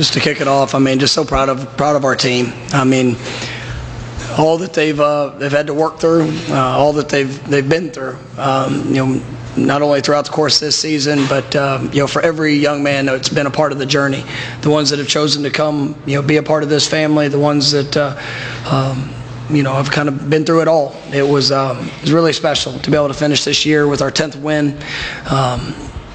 just to kick it off, I mean, just so proud of proud of our team. I mean, all that they've uh, they've had to work through, uh, all that they've they've been through. Um, you know, not only throughout the course of this season, but um, you know, for every young man that's been a part of the journey, the ones that have chosen to come, you know, be a part of this family, the ones that. Uh, um, you know, I've kind of been through it all. It was um, it was really special to be able to finish this year with our 10th win.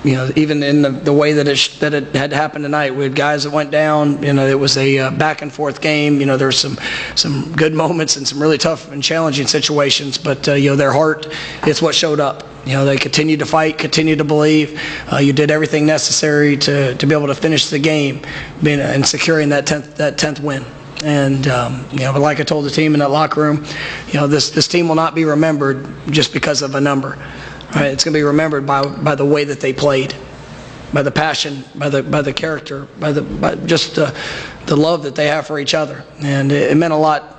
You know, even in the, the way that it that it had happened tonight, we had guys that went down. You know, it was a uh, back and forth game. You know, there were some some good moments and some really tough and challenging situations. But uh, you know, their heart, it's what showed up. You know, they continued to fight, continued to believe. Uh, you did everything necessary to, to be able to finish the game, being, and securing that tenth that tenth win. And um, you know, but like I told the team in that locker room, you know, this this team will not be remembered just because of a number. Right? It's going to be remembered by by the way that they played, by the passion, by the by the character, by the by just the the love that they have for each other. And it, it meant a lot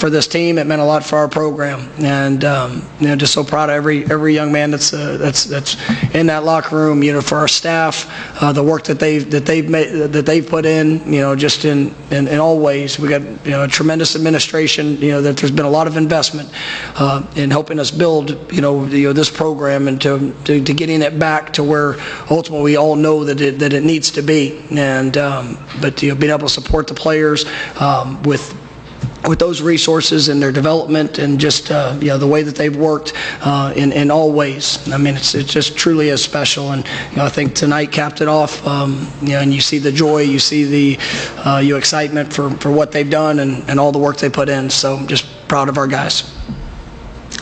for this team. It meant a lot for our program, and um, you know, just so proud of every every young man that's uh, that's that's in that locker room. You know, for our staff, uh, the work that they've that they've made that they've put in. You know, just in, in in all ways. We got you know a tremendous administration. You know that there's been a lot of investment uh, in helping us build you know, you know this program and to, to to getting it back to where ultimately we all know that it that it needs to be. And um, but you know, being able to support the players um, with with those resources and their development and just uh, you know the way that they've worked uh, in in all ways. I mean, it's it just truly is special, and you know I think tonight capped it off. Um, you know, and you see the joy, you see the uh, you excitement for for what they've done and and all the work they put in. So I'm just proud of our guys.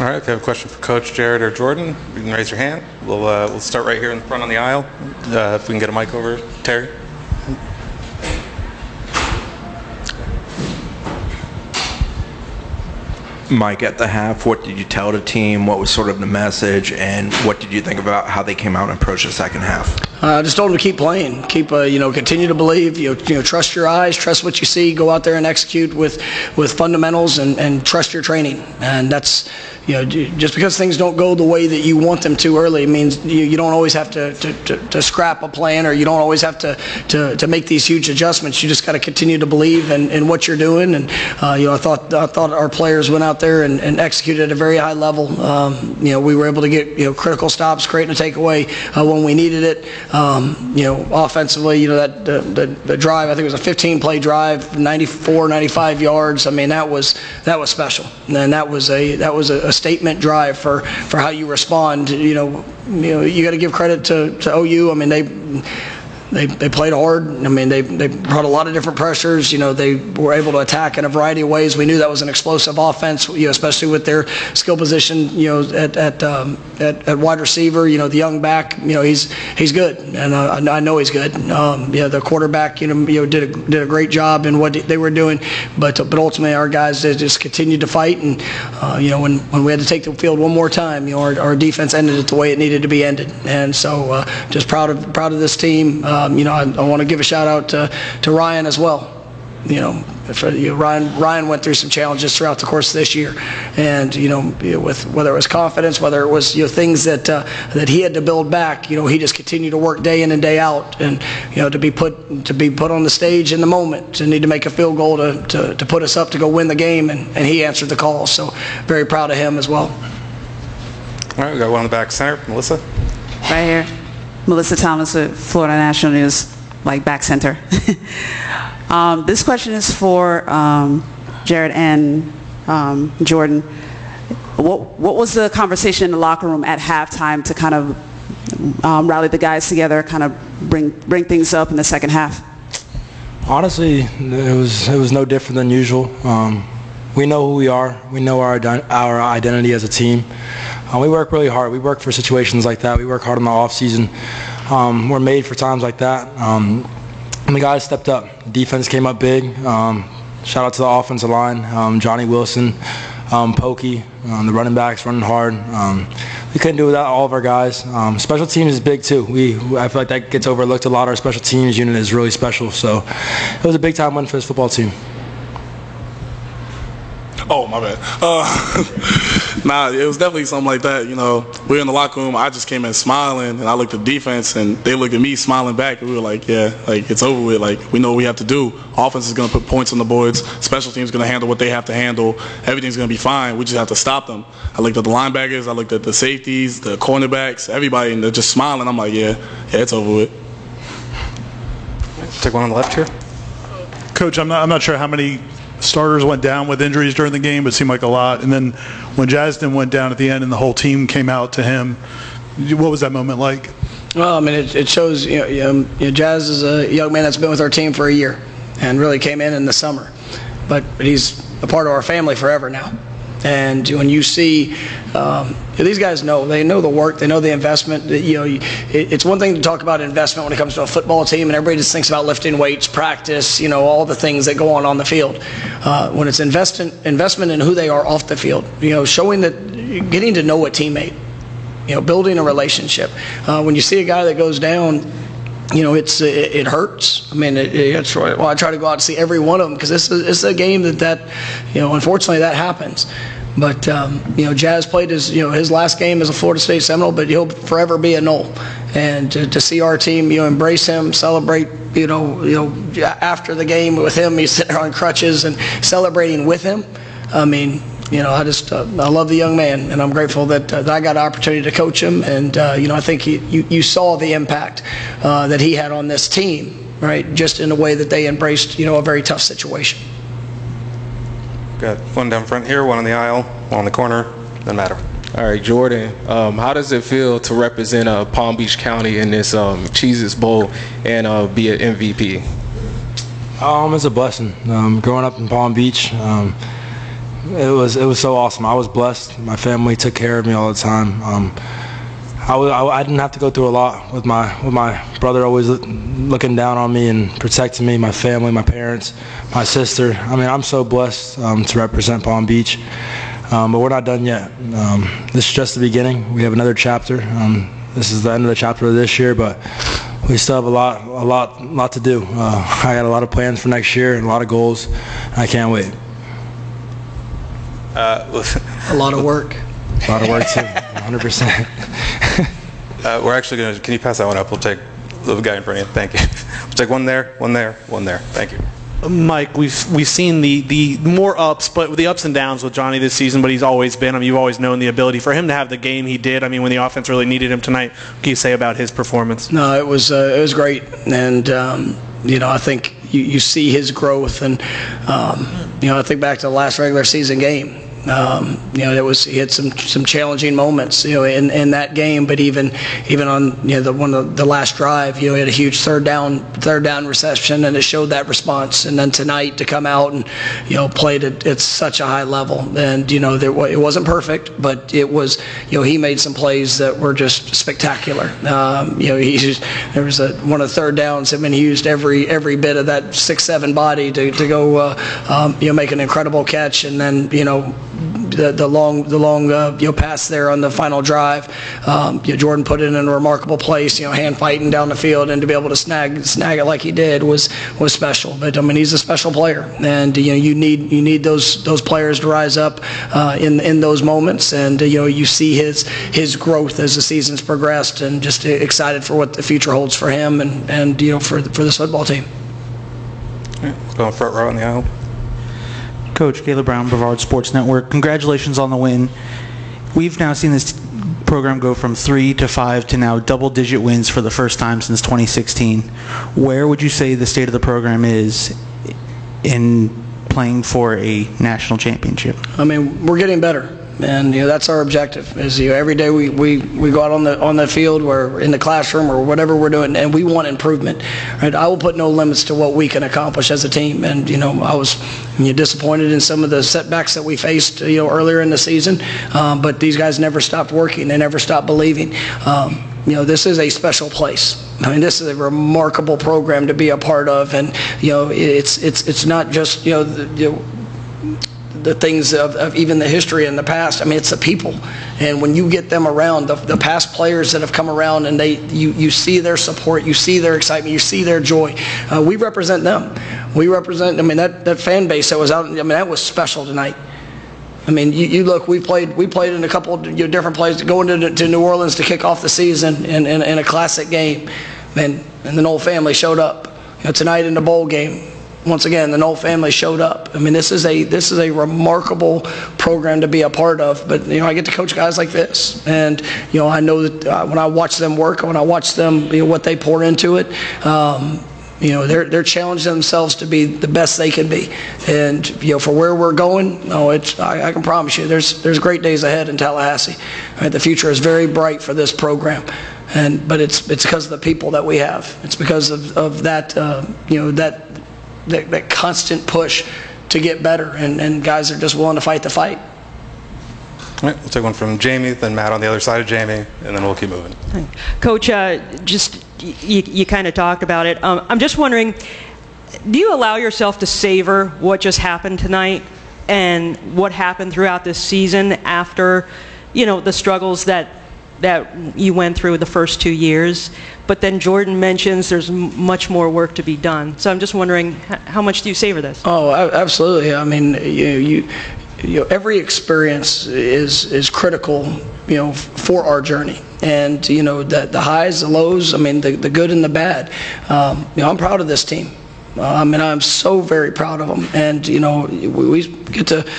All right, if you have a question for Coach Jared or Jordan, you can raise your hand. We'll, uh, we'll start right here in the front on the aisle. Uh, if we can get a mic over, Terry. Mike, at the half, what did you tell the team? What was sort of the message, and what did you think about how they came out and approached the second half? I uh, just told them to keep playing, keep uh, you know, continue to believe. You know, you know, trust your eyes, trust what you see. Go out there and execute with with fundamentals, and, and trust your training. And that's you know, just because things don't go the way that you want them to early means you, you don't always have to, to, to, to, scrap a plan or you don't always have to, to, to make these huge adjustments. You just got to continue to believe in, in what you're doing. And, uh, you know, I thought, I thought our players went out there and, and executed at a very high level. Um, you know, we were able to get, you know, critical stops, creating a takeaway uh, when we needed it. Um, you know, offensively, you know, that the, the, the drive, I think it was a 15 play drive, 94, 95 yards. I mean, that was, that was special. And that was a, that was a, a statement drive for, for how you respond. You know, you know, you got to give credit to, to OU. I mean, they they, they played hard. I mean, they, they brought a lot of different pressures. You know, they were able to attack in a variety of ways. We knew that was an explosive offense, you know, especially with their skill position, you know, at at, um, at, at wide receiver. You know, the young back, you know, he's he's good, and uh, I know he's good. Um, yeah, the quarterback, you know, you know, did a, did a great job in what they were doing, but but ultimately our guys just continued to fight, and uh, you know, when, when we had to take the field one more time, you know, our, our defense ended it the way it needed to be ended, and so uh, just proud of proud of this team. Um, you know, I, I want to give a shout out to, to Ryan as well. You know, if, you know, Ryan Ryan went through some challenges throughout the course of this year, and you know, with whether it was confidence, whether it was you know things that uh, that he had to build back. You know, he just continued to work day in and day out, and you know, to be put to be put on the stage in the moment, to need to make a field goal to, to, to put us up to go win the game, and, and he answered the call. So very proud of him as well. All right, we got one in the back center, Melissa. Right here. Melissa Thomas with Florida National News, like back center. um, this question is for um, Jared and um, Jordan. What, what was the conversation in the locker room at halftime to kind of um, rally the guys together, kind of bring bring things up in the second half? Honestly, it was it was no different than usual. Um, we know who we are. We know our our identity as a team. Uh, we work really hard. We work for situations like that. We work hard in the off season. Um, we're made for times like that. Um, and the guys stepped up. Defense came up big. Um, shout out to the offensive line, um, Johnny Wilson, um, Pokey, the running backs running hard. We couldn't do it without all of our guys. Special teams is big too. We I feel like that gets overlooked a lot. Our special teams unit is really special. So it was a big time win for this football team. Oh my bad. Uh, nah, it was definitely something like that. You know, we were in the locker room. I just came in smiling, and I looked at defense, and they looked at me smiling back. And we were like, "Yeah, like it's over with. Like we know what we have to do. Offense is going to put points on the boards. Special teams is going to handle what they have to handle. Everything's going to be fine. We just have to stop them." I looked at the linebackers. I looked at the safeties, the cornerbacks, everybody, and they're just smiling. I'm like, "Yeah, yeah, it's over with." Take one on the left here. Coach, I'm not, I'm not sure how many starters went down with injuries during the game, but seemed like a lot. And then when Jasden went down at the end and the whole team came out to him, what was that moment like? Well, I mean, it, it shows, you know, you know, Jazz is a young man that's been with our team for a year and really came in in the summer. But, but he's a part of our family forever now. And when you see, um, these guys know, they know the work, they know the investment. You know, it's one thing to talk about investment when it comes to a football team, and everybody just thinks about lifting weights, practice, you know, all the things that go on on the field. Uh, when it's investment, investment in who they are off the field, you know, showing that, getting to know a teammate, you know, building a relationship. Uh, when you see a guy that goes down, you know, it's it, hurts. I mean, it, it's well, I try to go out and see every one of them because this is it's a game that that, you know, unfortunately that happens. But um, you know, Jazz played his you know his last game as a Florida State Seminole, but he'll forever be a Nole. And to, to see our team, you know, embrace him, celebrate, you know, you know, after the game with him, he's sitting on crutches and celebrating with him. I mean, you know, I just uh, I love the young man, and I'm grateful that, uh, that I got an opportunity to coach him. And uh, you know, I think he, you you saw the impact uh, that he had on this team, right? Just in the way that they embraced, you know, a very tough situation. Got one down front here, one on the aisle, one on the corner. Doesn't matter. All right, Jordan. Um, how does it feel to represent uh, Palm Beach County in this um, Cheez-Its Bowl and uh, be an MVP? Um, it's a blessing. Um, growing up in Palm Beach, um, it was it was so awesome. I was blessed. My family took care of me all the time. Um, I, w- I didn't have to go through a lot with my with my brother always looking down on me and protecting me, my family, my parents, my sister. I mean, I'm so blessed um, to represent Palm Beach. Um, but we're not done yet. Um, this is just the beginning. We have another chapter. Um, this is the end of the chapter of this year, but we still have a lot, a lot, lot to do. Uh, I got a lot of plans for next year and a lot of goals. I can't wait. Uh, a lot of work. A lot of work too. 100. percent uh, We're actually going to. Can you pass that one up? We'll take the guy in front of you. Thank you. We'll take one there, one there, one there. Thank you. Mike, we've we've seen the the more ups, but the ups and downs with Johnny this season. But he's always been. I mean, you've always known the ability for him to have the game he did. I mean, when the offense really needed him tonight, what can you say about his performance? No, it was uh, it was great, and um, you know I think you, you see his growth, and um, you know I think back to the last regular season game. Um, you know, there was he had some some challenging moments, you know, in, in that game. But even even on you know the one of the last drive, you know, he had a huge third down third down reception, and it showed that response. And then tonight to come out and you know played at, at such a high level, and you know there, it wasn't perfect, but it was you know he made some plays that were just spectacular. Um, you know, he just, there was a one of the third downs. I mean, he used every every bit of that six seven body to to go uh, um, you know make an incredible catch, and then you know the, the long the long uh, you know pass there on the final drive. Um, you know, Jordan put it in a remarkable place. You know, hand fighting down the field and to be able to snag snag it like he did was was special. But I mean, he's a special player, and you know you need you need those those players to rise up uh, in in those moments. And uh, you know you see his his growth as the season's progressed, and just excited for what the future holds for him and and you know for for this football team. Going front row in the aisle. Coach Caleb Brown, Brevard Sports Network. Congratulations on the win. We've now seen this program go from three to five to now double-digit wins for the first time since 2016. Where would you say the state of the program is in playing for a national championship? I mean, we're getting better. And you know that's our objective. Is you know every day we, we, we go out on the on the field or in the classroom or whatever we're doing, and we want improvement. Right? I will put no limits to what we can accomplish as a team. And you know I was you know, disappointed in some of the setbacks that we faced you know earlier in the season, um, but these guys never stopped working. They never stopped believing. Um, you know, this is a special place. I mean, this is a remarkable program to be a part of, and you know, it's it's it's not just you know, the, you know the things of, of, even the history in the past. I mean, it's the people, and when you get them around, the, the past players that have come around, and they you you see their support, you see their excitement, you see their joy. Uh, we represent them. We represent. I mean, that that fan base that was out. I mean, that was special tonight. I mean, you, you look. We played. We played in a couple of you know, different places, going to, to New Orleans to kick off the season in, in, in a classic game, and and the Nole family showed up. You know, tonight in the bowl game, once again, the Nole family showed up. I mean, this is a this is a remarkable program to be a part of. But you know, I get to coach guys like this, and you know, I know that uh, when I watch them work, when I watch them, you know, what they pour into it. Um, you know, they're they're challenging themselves to be the best they can be, and you know, for where we're going, oh, it's I, I can promise you, there's there's great days ahead in Tallahassee. Right? The future is very bright for this program and but it's it's because of the people that we have. It's because of, of that uh, you know that, that that constant push to get better, and, and guys are just willing to fight the fight. All right, we'll take one from Jamie, then Matt on the other side of Jamie, and then we'll keep moving. Coach, uh, just you, you kind of talked about it. Um, I'm just wondering, do you allow yourself to savor what just happened tonight and what happened throughout this season after, you know, the struggles that that you went through the first two years? But then Jordan mentions there's much more work to be done. So I'm just wondering, how much do you savor this? Oh, absolutely. I mean, you you, you know, every experience is is critical, you know, for our journey. And you know, the the highs, the lows. I mean, the the good and the bad. Um, you know, I'm proud of this team. Uh, I mean, I'm so very proud of them. And you know, we, we get to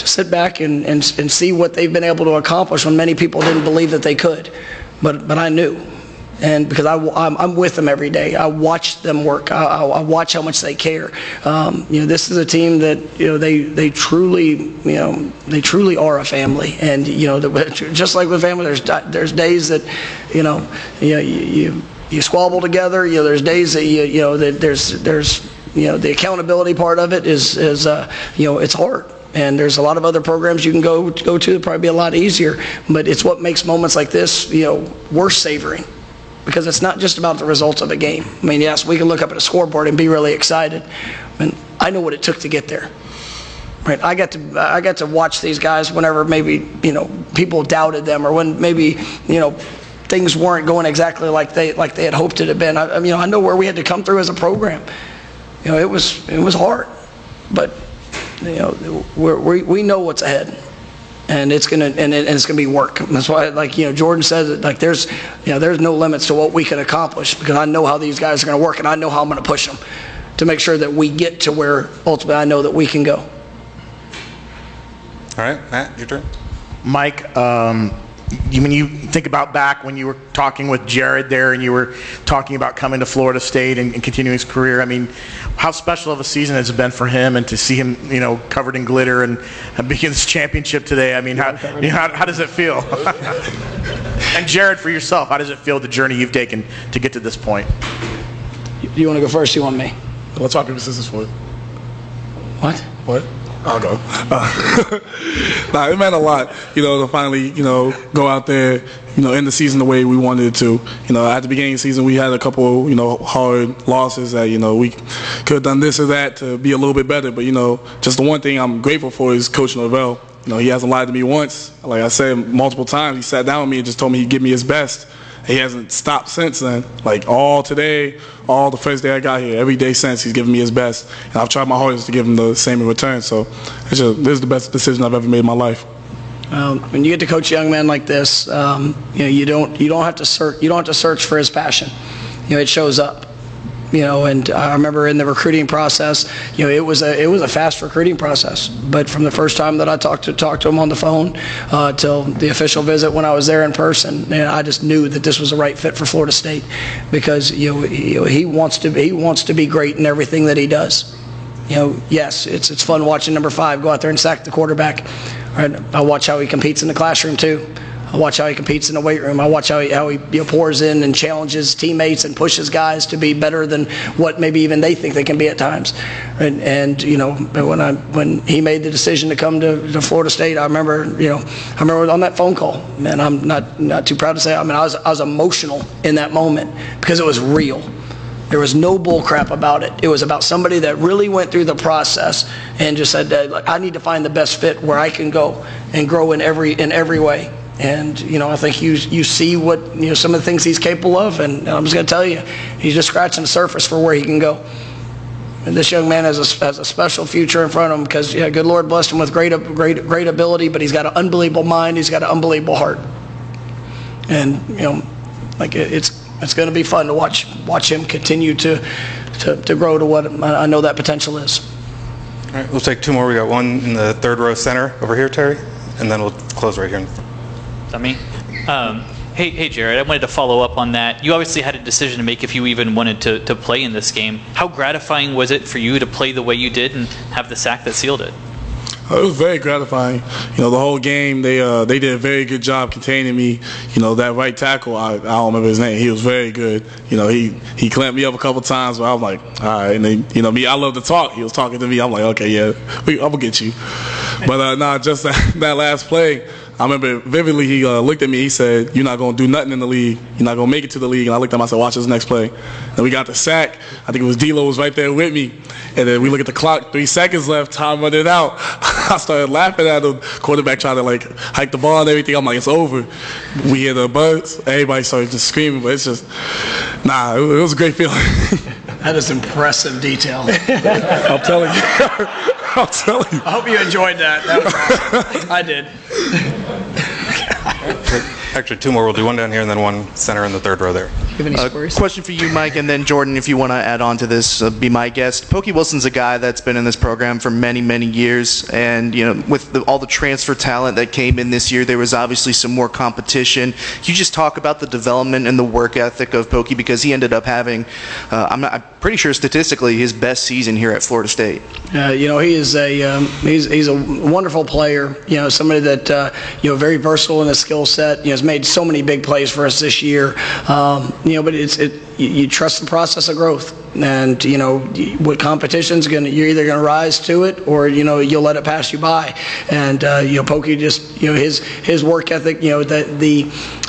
to sit back and, and, and see what they've been able to accomplish when many people didn't believe that they could. But, but I knew. And because I, I'm, I'm with them every day, I watch them work. I, I, watch how much they care. Um, you know, this is a team that you know they, they truly you know they truly are a family. And you know, just like with family, there's there's days that you know you know, you, you you squabble together. You know, there's days that you you know that there's there's you know the accountability part of it is is uh, you know it's hard and there's a lot of other programs you can go go to that probably be a lot easier but it's what makes moments like this you know worth savoring. Because it's not just about the results of a game. I mean yes we can look up at a scoreboard and be really excited and i know what it took to get there. Right i got to i got to watch these guys whenever maybe you know people doubted them or when maybe you know things weren't going exactly like they like they had hoped it had been. I, you know i know where we had to come through as a program. You know it was it was hard but you know, we're, we we know what's ahead, and it's gonna and, it, and it's gonna be work. That's why, like you know, Jordan says it. Like there's, you know, there's no limits to what we can accomplish because I know how these guys are gonna work, and I know how I'm gonna push them to make sure that we get to where ultimately I know that we can go. All right, Matt, your turn. Mike, um, you, when you think about back when you were talking with Jared there and you were talking about coming to Florida State and, and, continuing his career, I mean, how special of a season has it been for him and to see him, you know, covered in glitter and, and begin this championship today? I mean, how, you know, how, how does it feel? and Jared, for yourself, how does it feel the journey you've taken to get to this point? You, you want to go first? You want me? Let's talk people sisters for it. What? What? I'll go. Uh, nah, it meant a lot, you know, to finally, you know, go out there, you know, end the season the way we wanted it to. You know, at the beginning of the season, we had a couple, you know, hard losses that, you know, we could have done this or that to be a little bit better. But, you know, just the one thing I'm grateful for is Coach Norvell. You know, he hasn't lied to me once. Like I said multiple times, he sat down with me and just told me he'd give me his best. He hasn't stopped since then. Like all today, all the first day I got here, every day since he's given me his best, and I've tried my hardest to give him the same in return. So, it's just, this is the best decision I've ever made in my life. Um, when you get to coach young man like this, um, you know you don't you don't have to search you don't have to search for his passion. You know it shows up. You know, and I remember in the recruiting process, you know, it was a it was a fast recruiting process. But from the first time that I talked to talked to him on the phone uh, till the official visit when I was there in person, and I just knew that this was the right fit for Florida State because you know, he, you know, he wants to he wants to be great in everything that he does. You know, yes, it's it's fun watching number five go out there and sack the quarterback. Right? I watch how he competes in the classroom too. I watch how he competes in the weight room. I watch how he, how he you know, pours in and challenges teammates and pushes guys to be better than what maybe even they think they can be at times. And, and you know, when I when he made the decision to come to, to Florida State, I remember you know I remember on that phone call. Man, I'm not not too proud to say. I mean, I was I was emotional in that moment because it was real. There was no bull crap about it. It was about somebody that really went through the process and just said, I need to find the best fit where I can go and grow in every in every way. And you know, I think you you see what you know some of the things he's capable of, and I'm just going to tell you, he's just scratching the surface for where he can go. And this young man has a, has a special future in front of him because yeah, good Lord blessed him with great great great ability, but he's got an unbelievable mind. He's got an unbelievable heart, and you know, like it, it's it's going to be fun to watch watch him continue to to, to grow to what I know that potential is. All right, we'll take two more. We got one in the third row center over here, Terry, and then we'll close right here. That? Um, hey, hey, Jared. I wanted to follow up on that. You obviously had a decision to make if you even wanted to, to play in this game. How gratifying was it for you to play the way you did and have the sack that sealed it? It was very gratifying. You know, the whole game they uh, they did a very good job containing me. You know, that right tackle, I, I don't remember his name. He was very good. You know, he he clamped me up a couple times, but I was like, all right. And then you know me, I love to talk. He was talking to me. I'm like, okay, yeah, I'm gonna get you. But uh, nah, just that, that last play. I remember vividly he uh, looked at me. He said, "You're not going to do nothing in the league. You're not going to make it to the league." And I looked at him. I said, "Watch this next play." And we got the sack. I think it was D'Lo was right there with me. And then we look at the clock. Three seconds left. Time running out. I started laughing at him. Quarterback trying to like hike the ball and everything. I'm like, "It's over." We hear the buzz. Everybody started just screaming. But it's just, nah. It, it was a great feeling. that is impressive detail. I'm telling you. I'm telling you. I hope you enjoyed that. that was awesome. I did. Actually, two more. We'll do one down here and then one center in the third row there. Uh, question for you, Mike, and then Jordan, if you want to add on to this, uh, be my guest. Pokey Wilson's a guy that's been in this program for many, many years, and you know, with the, all the transfer talent that came in this year, there was obviously some more competition. Can you just talk about the development and the work ethic of Pokey because he ended up having, uh, I'm, not, I'm pretty sure statistically, his best season here at Florida State. Uh, you know, he is a um, he's he's a wonderful player. You know, somebody that uh, you know very versatile in his skill set. You know, has made so many big plays for us this year. Um, you know, but it's it you, trust the process of growth, and you know what competition's going to you're either going to rise to it or you know you'll let it pass you by. And uh, you know, Pokey just you know his his work ethic. You know that the the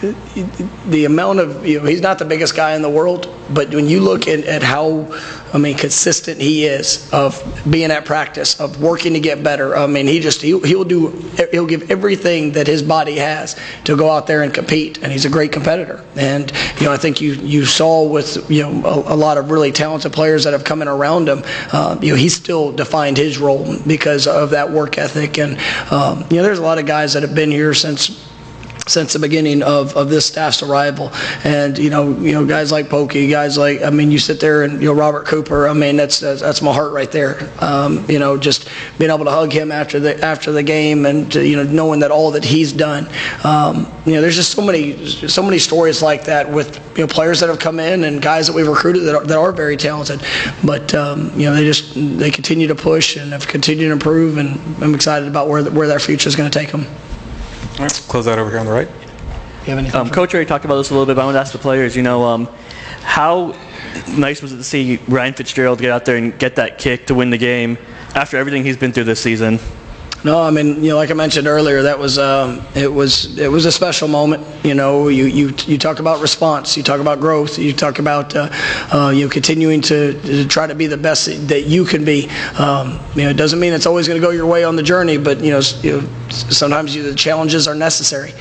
amount of you know he's not the biggest guy in the world but when you look at, at how i mean consistent he is of being at practice of working to get better i mean he just he'll, he'll do he'll give everything that his body has to go out there and compete and he's a great competitor. And you know i think you you saw with you know a, a lot of really talented players that have come in around him uh, you know he still defined his role because of that work ethic. And um, you know there's a lot of guys that have been here since since the beginning of, of this staff's arrival. And you know, you know, guys like Pokey, guys like I mean, you sit there and you know Robert Cooper. I mean, that's that's, that's my heart right there. Um, you know, just being able to hug him after the after the game and to, you know knowing that all that he's done. Um, you know, there's just so many so many stories like that with you know players that have come in and guys that we've recruited that are, that are very talented. But um, you know, they just they continue to push and have continued to improve, and I'm excited about where where their future is going to take them. All right, close that over here on the right. Um, Coach already talked about this a little bit, but I want to ask the players, you know, um, how nice was it to see Ryan Fitzgerald get out there and get that kick to win the game after everything he's been through this season? No, I mean, you know, like I mentioned earlier, that was um, it was it was a special moment. You know, you you you talk about response, you talk about growth, you talk about uh, uh, you know continuing to, to, try to be the best that you can be. Um, you know, it doesn't mean it's always going to go your way on the journey, but you know, you know sometimes you, the challenges are necessary.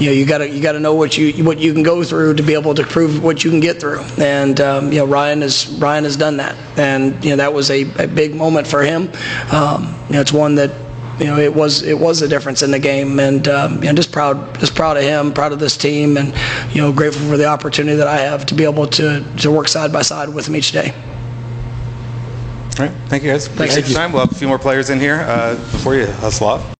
You know, you gotta you gotta know what you what you can go through to be able to prove what you can get through. And um, you know, Ryan has Ryan has done that, and you know that was a, a big moment for him. Um, you know, it's one that you know, it was it was a difference in the game, and um, you know, just proud just proud of him, proud of this team, and you know, grateful for the opportunity that I have to be able to to work side by side with him each day. All right. Thank you guys. Appreciate your time. We'll have a few more players in here uh, before you hustle off.